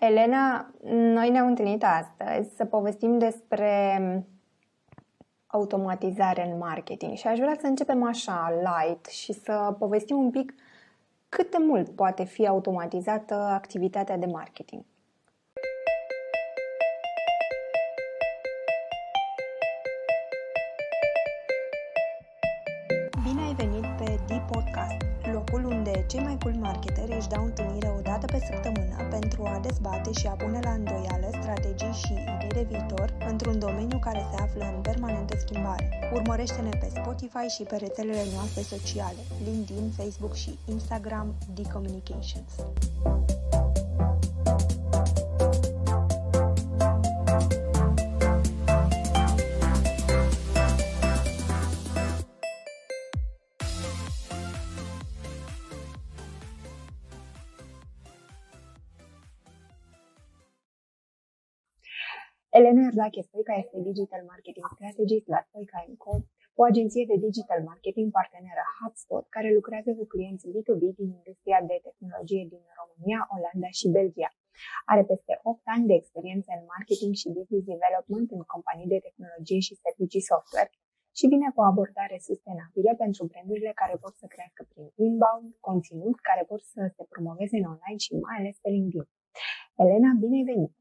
Elena, noi ne-am întâlnit astăzi să povestim despre automatizare în marketing și aș vrea să începem așa, light, și să povestim un pic cât de mult poate fi automatizată activitatea de marketing. Unde cei mai cool marketeri își dau întâlnire o dată pe săptămână pentru a dezbate și a pune la îndoială strategii și idei de viitor într-un domeniu care se află în permanentă schimbare. Urmărește-ne pe Spotify și pe rețelele noastre sociale, LinkedIn, Facebook și Instagram D-Communications. Elena Ardache Stoica este Digital Marketing Strategist la Stoica Co., o agenție de digital marketing parteneră HubSpot care lucrează cu clienți B2B din industria de tehnologie din România, Olanda și Belgia. Are peste 8 ani de experiență în marketing și business development în companii de tehnologie și servicii software și vine cu o abordare sustenabilă pentru brandurile care pot să crească prin inbound, conținut care pot să se promoveze în online și mai ales pe LinkedIn. Elena, bine ai venit!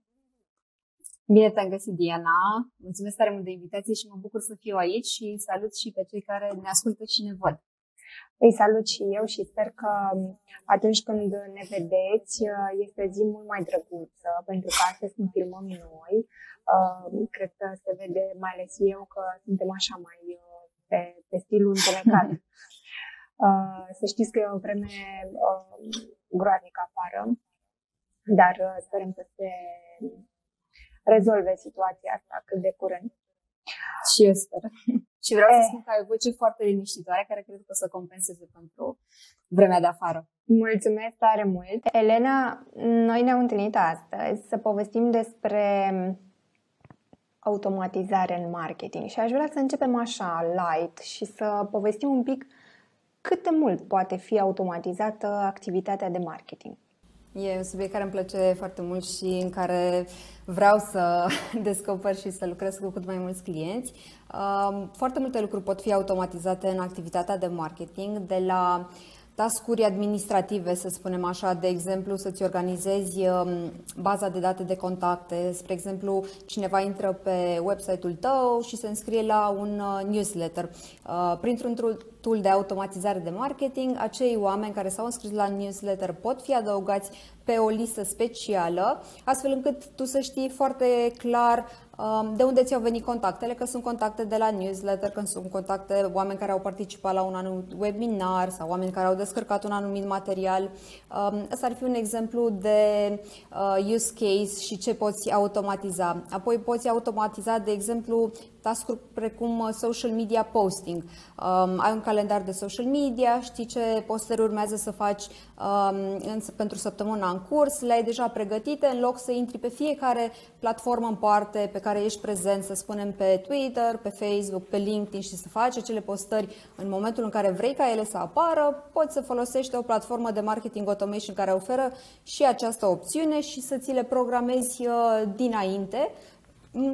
Bine te-am găsit, Diana. Mulțumesc tare mult de invitație și mă bucur să fiu aici și salut și pe cei care ne ascultă și ne văd. Îi salut și eu și sper că atunci când ne vedeți este o zi mult mai drăguță, pentru că astăzi când filmăm noi, cred că se vede, mai ales eu, că suntem așa mai pe, pe stilul întunecat. Să știți că e o vreme groaznică afară, dar sperăm să se rezolve situația asta cât de curând. Și eu sper. și vreau e. să spun că ai o voce foarte liniștitoare care cred că o să compenseze pentru vremea de afară. Mulțumesc tare mult! Elena, noi ne-am întâlnit astăzi să povestim despre automatizare în marketing și aș vrea să începem așa, light, și să povestim un pic cât de mult poate fi automatizată activitatea de marketing. E un subiect care îmi place foarte mult și în care vreau să descoper și să lucrez cu cât mai mulți clienți. Um, foarte multe lucruri pot fi automatizate în activitatea de marketing, de la tascuri administrative, să spunem așa, de exemplu, să-ți organizezi um, baza de date de contacte. Spre exemplu, cineva intră pe website-ul tău și se înscrie la un uh, newsletter. Uh, printr-un tool de automatizare de marketing, acei oameni care s-au înscris la newsletter pot fi adăugați pe o listă specială, astfel încât tu să știi foarte clar um, de unde ți-au venit contactele, că sunt contacte de la newsletter, că sunt contacte oameni care au participat la un anumit webinar sau oameni care au descărcat un anumit material. Asta um, ar fi un exemplu de uh, use case și ce poți automatiza. Apoi poți automatiza, de exemplu, task precum uh, social media posting. Um, ai un calendar de social media, știi ce posteri urmează să faci um, pentru săptămâna în curs, le-ai deja pregătite, în loc să intri pe fiecare platformă în parte pe care ești prezent, să spunem pe Twitter, pe Facebook, pe LinkedIn și să faci acele postări în momentul în care vrei ca ele să apară, poți să folosești o platformă de marketing automation care oferă și această opțiune și să ți le programezi uh, dinainte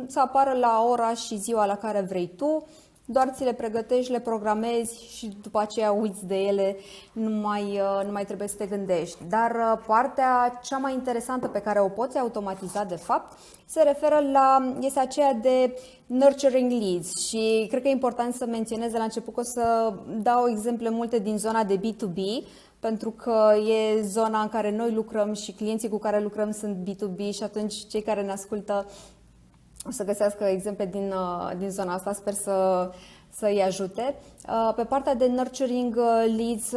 să apară la ora și ziua la care vrei tu, doar ți le pregătești, le programezi și după aceea uiți de ele, nu mai, uh, nu mai trebuie să te gândești. Dar uh, partea cea mai interesantă pe care o poți automatiza de fapt se referă la, este aceea de nurturing leads și cred că e important să menționez de la început că o să dau exemple multe din zona de B2B, pentru că e zona în care noi lucrăm și clienții cu care lucrăm sunt B2B și atunci cei care ne ascultă o să găsească exemple din, uh, din zona asta, sper să, să-i ajute. Uh, pe partea de nurturing uh, leads,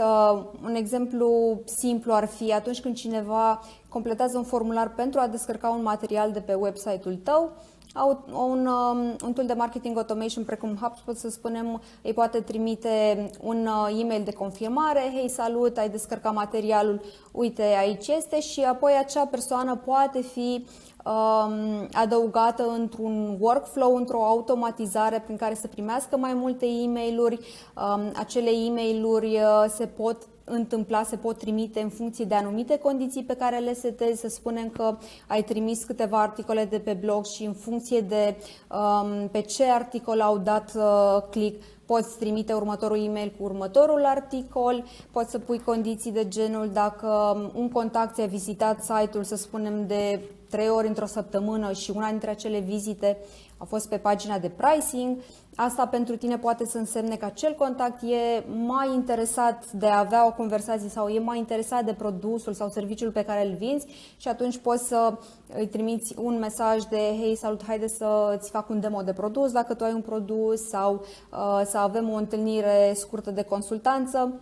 un exemplu simplu ar fi atunci când cineva completează un formular pentru a descărca un material de pe website-ul tău, au un, um, un tool de marketing automation precum HubSpot, să spunem, îi poate trimite un e-mail de confirmare, hei salut, ai descărcat materialul, uite aici este. Și apoi acea persoană poate fi um, adăugată într-un workflow, într-o automatizare prin care să primească mai multe e mail Um, acele e mail uh, se pot întâmpla, se pot trimite în funcție de anumite condiții pe care le setezi. Să spunem că ai trimis câteva articole de pe blog și în funcție de um, pe ce articol au dat uh, click, poți trimite următorul e-mail cu următorul articol, poți să pui condiții de genul dacă un contact ți-a vizitat site-ul, să spunem, de trei ori într-o săptămână și una dintre acele vizite a fost pe pagina de pricing, asta pentru tine poate să însemne că acel contact e mai interesat de a avea o conversație sau e mai interesat de produsul sau serviciul pe care îl vinzi și atunci poți să îi trimiți un mesaj de hei, salut, haide să îți fac un demo de produs dacă tu ai un produs sau uh, să avem o întâlnire scurtă de consultanță.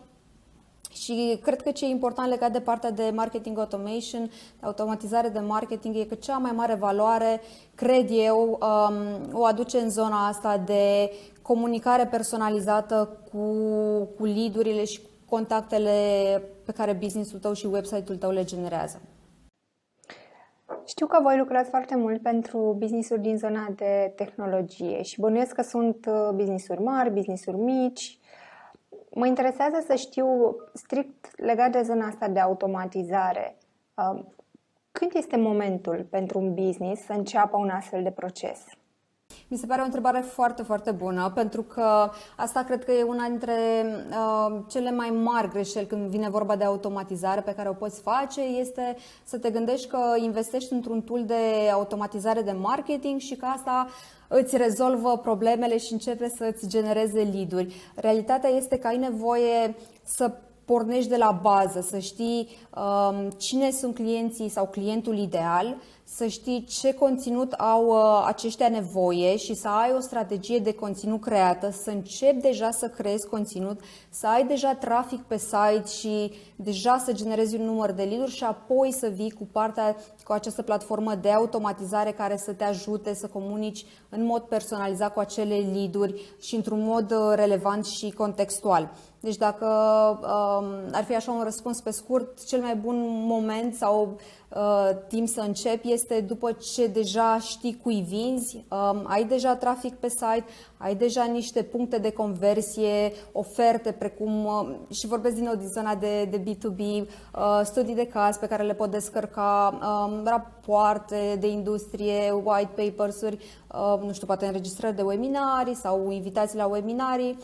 Și cred că ce e important legat de partea de marketing automation, de automatizare de marketing, e că cea mai mare valoare, cred eu, um, o aduce în zona asta de comunicare personalizată cu, cu lead și contactele pe care businessul tău și website-ul tău le generează. Știu că voi lucrați foarte mult pentru business-uri din zona de tehnologie și bănuiesc că sunt uh, business-uri mari, business-uri mici, Mă interesează să știu strict legat de zona asta de automatizare. Um, când este momentul pentru un business să înceapă un astfel de proces? Mi se pare o întrebare foarte, foarte bună, pentru că asta cred că e una dintre uh, cele mai mari greșeli când vine vorba de automatizare pe care o poți face, este să te gândești că investești într-un tool de automatizare de marketing și că asta îți rezolvă problemele și începe să îți genereze lead-uri. Realitatea este că ai nevoie să pornești de la bază, să știi um, cine sunt clienții sau clientul ideal, să știi ce conținut au uh, aceștia nevoie și să ai o strategie de conținut creată, să începi deja să creezi conținut, să ai deja trafic pe site și deja să generezi un număr de lead și apoi să vii cu partea cu această platformă de automatizare care să te ajute să comunici în mod personalizat cu acele lead și într-un mod uh, relevant și contextual. Deci dacă um, ar fi așa un răspuns pe scurt, cel mai bun moment sau uh, timp să începi este după ce deja știi cui vinzi, um, ai deja trafic pe site, ai deja niște puncte de conversie, oferte precum, uh, și vorbesc din nou din zona de, de B2B, uh, studii de caz pe care le pot descărca, um, rapoarte de industrie, white papers-uri, uh, nu știu, poate înregistrări de webinarii sau invitații la webinarii,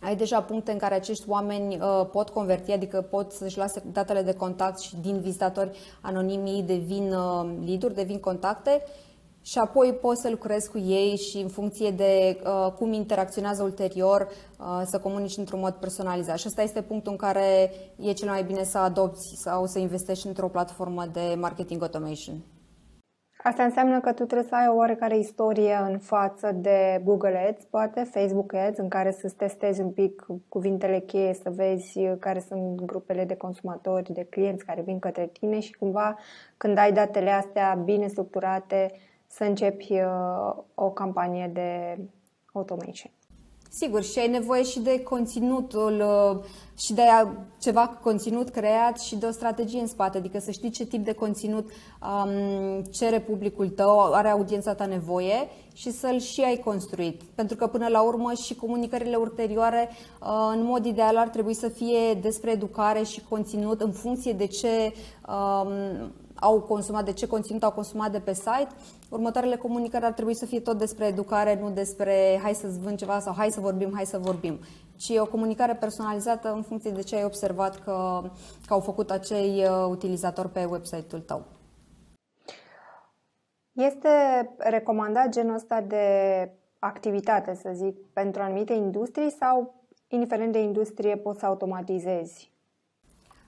ai deja puncte în care acești oameni uh, pot converti, adică pot să-și lase datele de contact și din vizitatori anonimi devin uh, lead devin contacte și apoi poți să lucrezi cu ei și în funcție de uh, cum interacționează ulterior uh, să comunici într-un mod personalizat. Și ăsta este punctul în care e cel mai bine să adopți sau să investești într-o platformă de marketing automation. Asta înseamnă că tu trebuie să ai o oarecare istorie în față de Google Ads, poate Facebook Ads, în care să testezi un pic cuvintele cheie, să vezi care sunt grupele de consumatori, de clienți care vin către tine și cumva când ai datele astea bine structurate să începi uh, o campanie de automation. Sigur, și ai nevoie și de conținutul uh, și de ceva conținut creat și de o strategie în spate, adică să știi ce tip de conținut um, cere publicul tău, are audiența ta nevoie și să-l și ai construit. Pentru că până la urmă și comunicările ulterioare, uh, în mod ideal, ar trebui să fie despre educare și conținut în funcție de ce um, au consumat, de ce conținut au consumat de pe site, următoarele comunicări ar trebui să fie tot despre educare, nu despre hai să-ți vând ceva sau hai să vorbim, hai să vorbim, ci o comunicare personalizată în funcție de ce ai observat că, că au făcut acei uh, utilizatori pe website-ul tău. Este recomandat genul ăsta de activitate, să zic, pentru anumite industrii sau, indiferent de industrie, poți să automatizezi?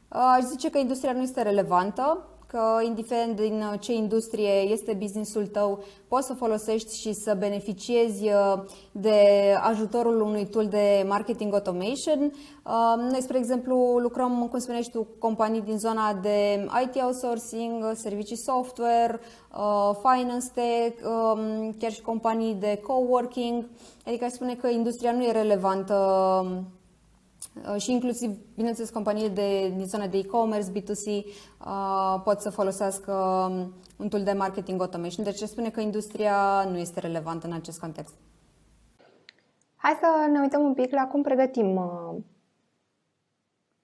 Uh, aș zice că industria nu este relevantă că indiferent din uh, ce industrie este businessul tău, poți să folosești și să beneficiezi uh, de ajutorul unui tool de marketing automation. Uh, noi, spre exemplu, lucrăm, cum spuneai tu, companii din zona de IT outsourcing, servicii software, finance tech, um, chiar și companii de coworking. Adică aș spune că industria nu e relevantă Uh, și inclusiv, bineînțeles, companiile de, din zona de e-commerce, B2C, uh, pot să folosească um, un tool de marketing automation. Deci spune că industria nu este relevantă în acest context. Hai să ne uităm un pic la cum pregătim uh,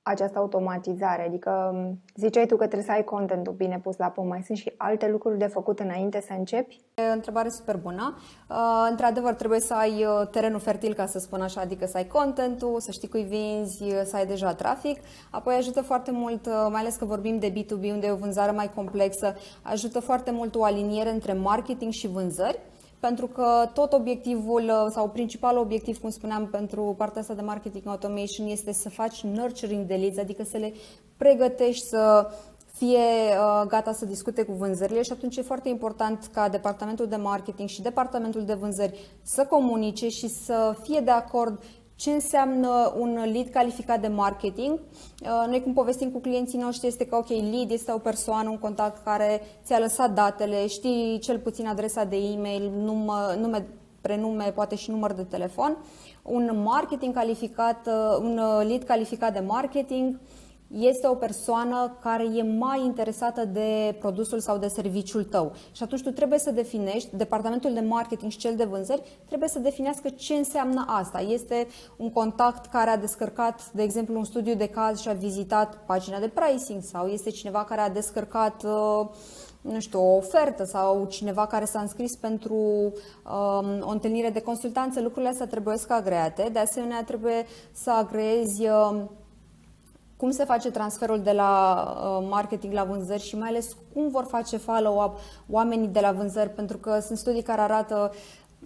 această automatizare? Adică ziceai tu că trebuie să ai contentul bine pus la punct. Mai sunt și alte lucruri de făcut înainte să începi? Întrebare super bună. Uh, într-adevăr, trebuie să ai uh, terenul fertil, ca să spun așa, adică să ai contentul, să știi cui vinzi, uh, să ai deja trafic. Apoi ajută foarte mult, mai ales că vorbim de B2B, unde e o vânzare mai complexă, ajută foarte mult o aliniere între marketing și vânzări pentru că tot obiectivul uh, sau principalul obiectiv, cum spuneam, pentru partea asta de marketing automation este să faci nurturing de leads, adică să le pregătești să fie uh, gata să discute cu vânzările și atunci e foarte important ca departamentul de marketing și departamentul de vânzări să comunice și să fie de acord ce înseamnă un lead calificat de marketing. Uh, noi cum povestim cu clienții noștri este că, ok, lead este o persoană, un contact care ți-a lăsat datele, știi cel puțin adresa de e-mail, nume, nume prenume, poate și număr de telefon. Un marketing calificat, uh, un lead calificat de marketing este o persoană care e mai interesată de produsul sau de serviciul tău. Și atunci tu trebuie să definești, departamentul de marketing și cel de vânzări trebuie să definească ce înseamnă asta. Este un contact care a descărcat, de exemplu, un studiu de caz și a vizitat pagina de pricing sau este cineva care a descărcat uh, nu știu, o ofertă sau cineva care s-a înscris pentru um, o întâlnire de consultanță, lucrurile astea trebuie să agreate. De asemenea, trebuie să agrezi um, cum se face transferul de la uh, marketing la vânzări și mai ales cum vor face follow-up oamenii de la vânzări, pentru că sunt studii care arată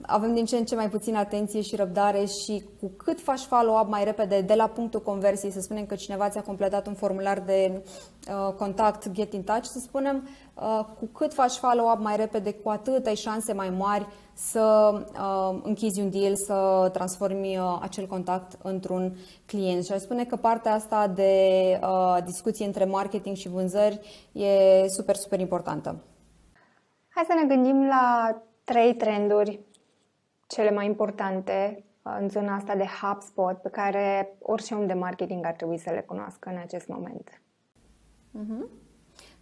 avem din ce în ce mai puțin atenție și răbdare și cu cât faci follow-up mai repede de la punctul conversiei, să spunem că cineva ți-a completat un formular de uh, contact, get in touch, să spunem, uh, cu cât faci follow-up mai repede, cu atât ai șanse mai mari să uh, închizi un deal, să transformi uh, acel contact într-un client. Și aș spune că partea asta de uh, discuție între marketing și vânzări e super, super importantă. Hai să ne gândim la trei trenduri cele mai importante uh, în zona asta de HubSpot pe care orice om de marketing ar trebui să le cunoască în acest moment. Uh-huh.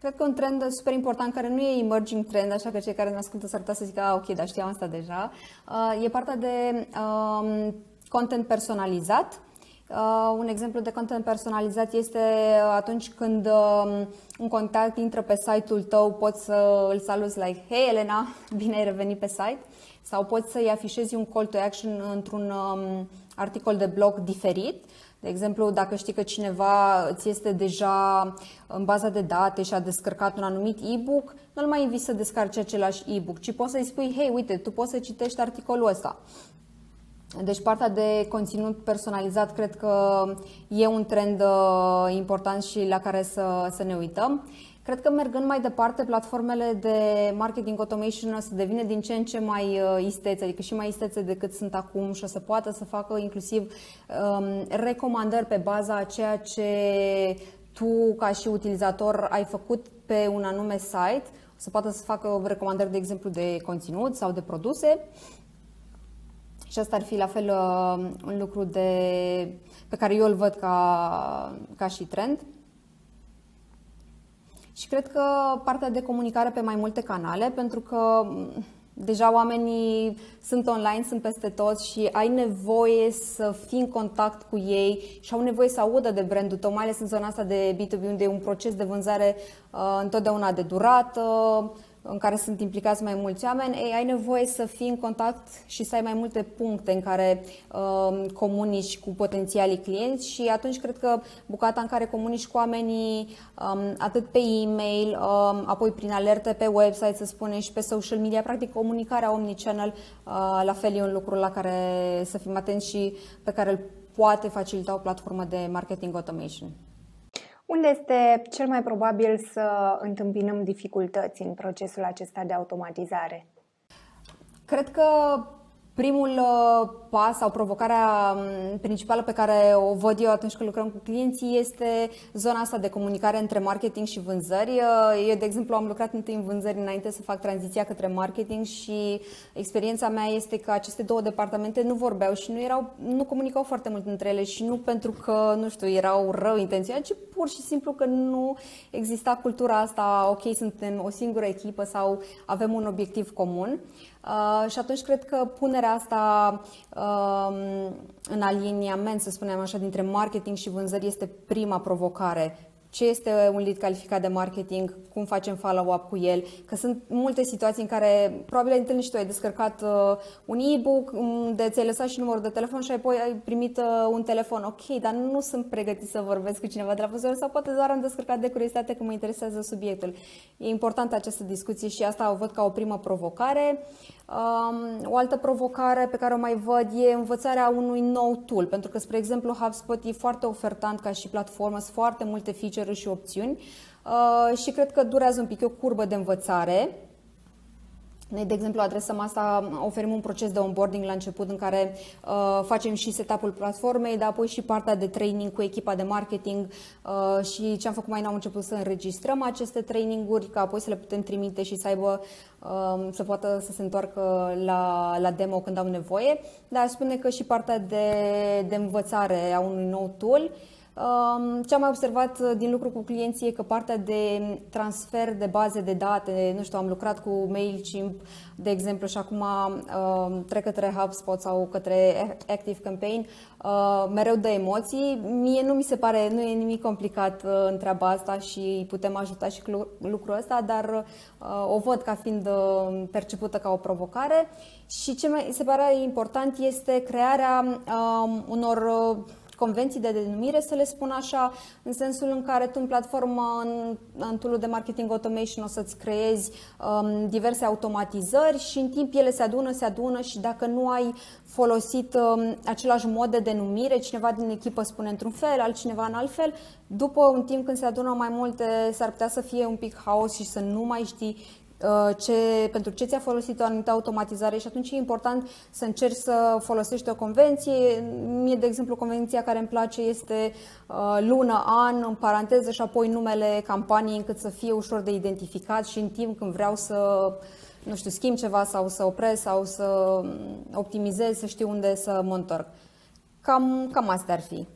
Cred că un trend super important, care nu e emerging trend, așa că cei care ne ascultă s-ar putea să zică, ah, ok, dar știam asta deja, uh, e partea de um, content personalizat. Uh, un exemplu de content personalizat este atunci când um, un contact intră pe site-ul tău, poți să îl saluți like, hey Elena, bine ai revenit pe site, sau poți să-i afișezi un call to action într-un um, articol de blog diferit. De exemplu, dacă știi că cineva ți este deja în baza de date și a descărcat un anumit e-book, nu-l mai inviți să descarci același e-book, ci poți să-i spui, hei, uite, tu poți să citești articolul ăsta. Deci partea de conținut personalizat cred că e un trend uh, important și la care să, să ne uităm. Cred că mergând mai departe, platformele de marketing automation o să devină din ce în ce mai uh, istețe, adică și mai istețe decât sunt acum și o să poată să facă inclusiv um, recomandări pe baza a ceea ce tu ca și utilizator ai făcut pe un anume site, o să poată să facă recomandări, de exemplu, de conținut sau de produse. Și asta ar fi la fel uh, un lucru de, pe care eu îl văd ca, ca și trend. Și cred că partea de comunicare pe mai multe canale, pentru că deja oamenii sunt online, sunt peste tot și ai nevoie să fii în contact cu ei și au nevoie să audă de brandul tău, mai ales în zona asta de B2B, unde e un proces de vânzare uh, întotdeauna de durată, în care sunt implicați mai mulți oameni, ei, ai nevoie să fii în contact și să ai mai multe puncte în care uh, comunici cu potențialii clienți și atunci cred că bucata în care comunici cu oamenii um, atât pe e-mail, um, apoi prin alerte pe website, să spunem, și pe social media, practic comunicarea omnichannel, uh, la fel e un lucru la care să fim atenți și pe care îl poate facilita o platformă de marketing automation. Unde este cel mai probabil să întâmpinăm dificultăți în procesul acesta de automatizare? Cred că Primul uh, pas sau provocarea um, principală pe care o văd eu atunci când lucrăm cu clienții este zona asta de comunicare între marketing și vânzări. Uh, eu, de exemplu, am lucrat întâi în vânzări înainte să fac tranziția către marketing și experiența mea este că aceste două departamente nu vorbeau și nu, erau, nu comunicau foarte mult între ele și nu pentru că, nu știu, erau rău intenționat, ci pur și simplu că nu exista cultura asta, ok, suntem o singură echipă sau avem un obiectiv comun. Uh, și atunci cred că punerea asta um, în aliniament, să spunem așa, dintre marketing și vânzări este prima provocare ce este un lead calificat de marketing, cum facem follow-up cu el, că sunt multe situații în care probabil ai întâlnit și tu, ai descărcat uh, un e-book unde ți-ai lăsat și numărul de telefon și apoi ai primit uh, un telefon. Ok, dar nu sunt pregătit să vorbesc cu cineva de la vânzări sau poate doar am descărcat de curiozitate că mă interesează subiectul. E importantă această discuție și asta o văd ca o primă provocare. Um, o altă provocare pe care o mai văd e învățarea unui nou tool, pentru că, spre exemplu, HubSpot e foarte ofertant ca și platformă, sunt foarte multe feature-uri și opțiuni uh, și cred că durează un pic, e o curbă de învățare noi, de exemplu, adresăm asta, oferim un proces de onboarding la început în care uh, facem și setup-ul platformei, dar apoi și partea de training cu echipa de marketing uh, și ce am făcut mai nou, am început să înregistrăm aceste traininguri, ca apoi să le putem trimite și să aibă, uh, să poată să se întoarcă la, la demo când au nevoie. Dar spune că și partea de, de învățare a unui nou tool uh, ce am mai observat uh, din lucru cu clienții e că partea de transfer de baze de date, nu știu, am lucrat cu MailChimp, de exemplu, și acum trec către HubSpot sau către Active Campaign, uh, mereu de emoții. Mie nu mi se pare, nu e nimic complicat uh, în treaba asta și putem ajuta și cu lucrul ăsta, dar o văd ca fiind percepută ca o provocare. Și ce mi se pare important este crearea um, unor convenții de denumire, să le spun așa, în sensul în care tu în platformă, în, în tool de marketing automation o să-ți creezi um, diverse automatizări și în timp ele se adună, se adună și dacă nu ai folosit um, același mod de denumire, cineva din echipă spune într-un fel, altcineva în alt fel, după un timp când se adună mai multe, s-ar putea să fie un pic haos și să nu mai știi Uh, ce, pentru ce ți-a folosit o anumită automatizare și atunci e important să încerci să folosești o convenție. Mie, de exemplu, convenția care îmi place este uh, lună, an, în paranteză și apoi numele campaniei încât să fie ușor de identificat și în timp când vreau să nu știu, schimb ceva sau să opresc sau să optimizez, să știu unde să mă întorc. Cam, cam astea ar fi.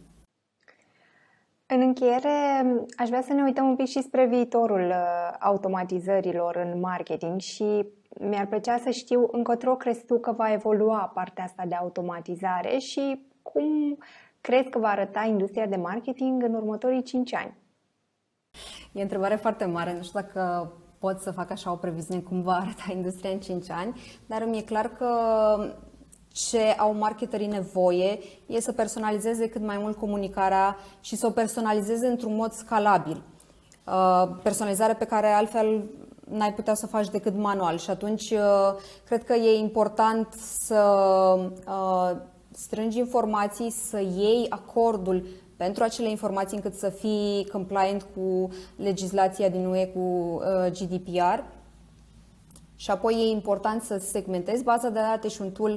În încheiere, aș vrea să ne uităm un pic și spre viitorul uh, automatizărilor în marketing și mi-ar plăcea să știu încotro crezi tu că va evolua partea asta de automatizare și cum crezi că va arăta industria de marketing în următorii 5 ani? E o întrebare foarte mare, nu știu dacă pot să fac așa o previziune cum va arăta industria în 5 ani, dar mi-e clar că ce au marketerii nevoie e să personalizeze cât mai mult comunicarea și să o personalizeze într-un mod scalabil. Uh, personalizare pe care altfel n-ai putea să o faci decât manual și atunci uh, cred că e important să uh, strângi informații, să iei acordul pentru acele informații încât să fii compliant cu legislația din UE, cu GDPR și apoi e important să segmentezi baza de date și un tool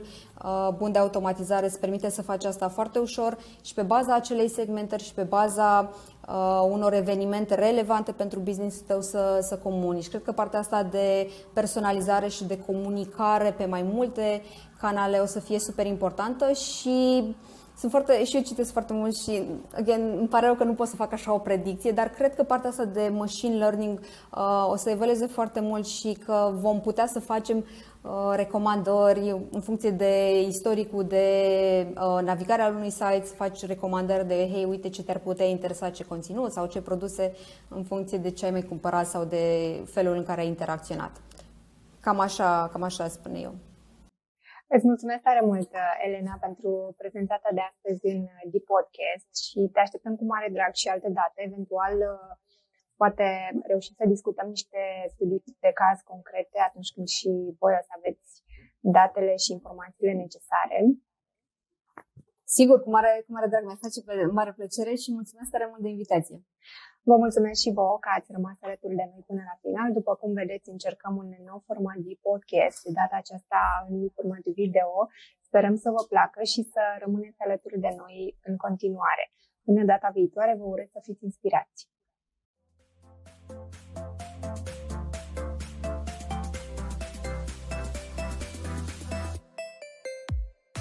uh, bun de automatizare îți permite să faci asta foarte ușor și pe baza acelei segmentări și pe baza uh, unor evenimente relevante pentru business tău să, să comunici. Cred că partea asta de personalizare și de comunicare pe mai multe canale o să fie super importantă și sunt foarte, și eu citesc foarte mult și, again, îmi pare rău că nu pot să fac așa o predicție, dar cred că partea asta de machine learning uh, o să evolueze foarte mult și că vom putea să facem uh, recomandări în funcție de istoricul de uh, navigare al unui site, să faci recomandări de, hei, uite ce te-ar putea interesa, ce conținut sau ce produse în funcție de ce ai mai cumpărat sau de felul în care ai interacționat. Cam așa, cam așa spune eu. Îți mulțumesc tare mult, Elena, pentru prezentarea de astăzi în The Podcast și te așteptăm cu mare drag și alte date. Eventual, poate reușim să discutăm niște studii de caz concrete atunci când și voi o să aveți datele și informațiile necesare. Sigur, cu mare, cu mare drag, mi face pe mare plăcere și mulțumesc tare mult de invitație. Vă mulțumesc și vouă că ați rămas alături de noi până la final. După cum vedeți, încercăm un nou format de podcast, de data aceasta în format de video. Sperăm să vă placă și să rămâneți alături de noi în continuare. Până data viitoare, vă urez să fiți inspirați!